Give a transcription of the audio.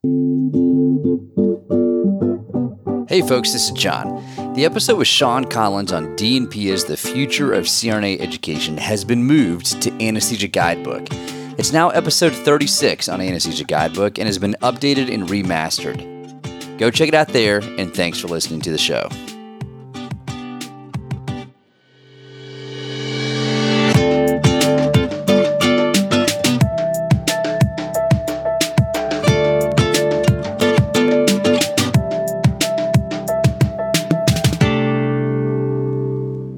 Hey folks, this is John. The episode with Sean Collins on DNP as the future of CRNA education has been moved to Anesthesia Guidebook. It's now episode 36 on Anesthesia Guidebook and has been updated and remastered. Go check it out there, and thanks for listening to the show.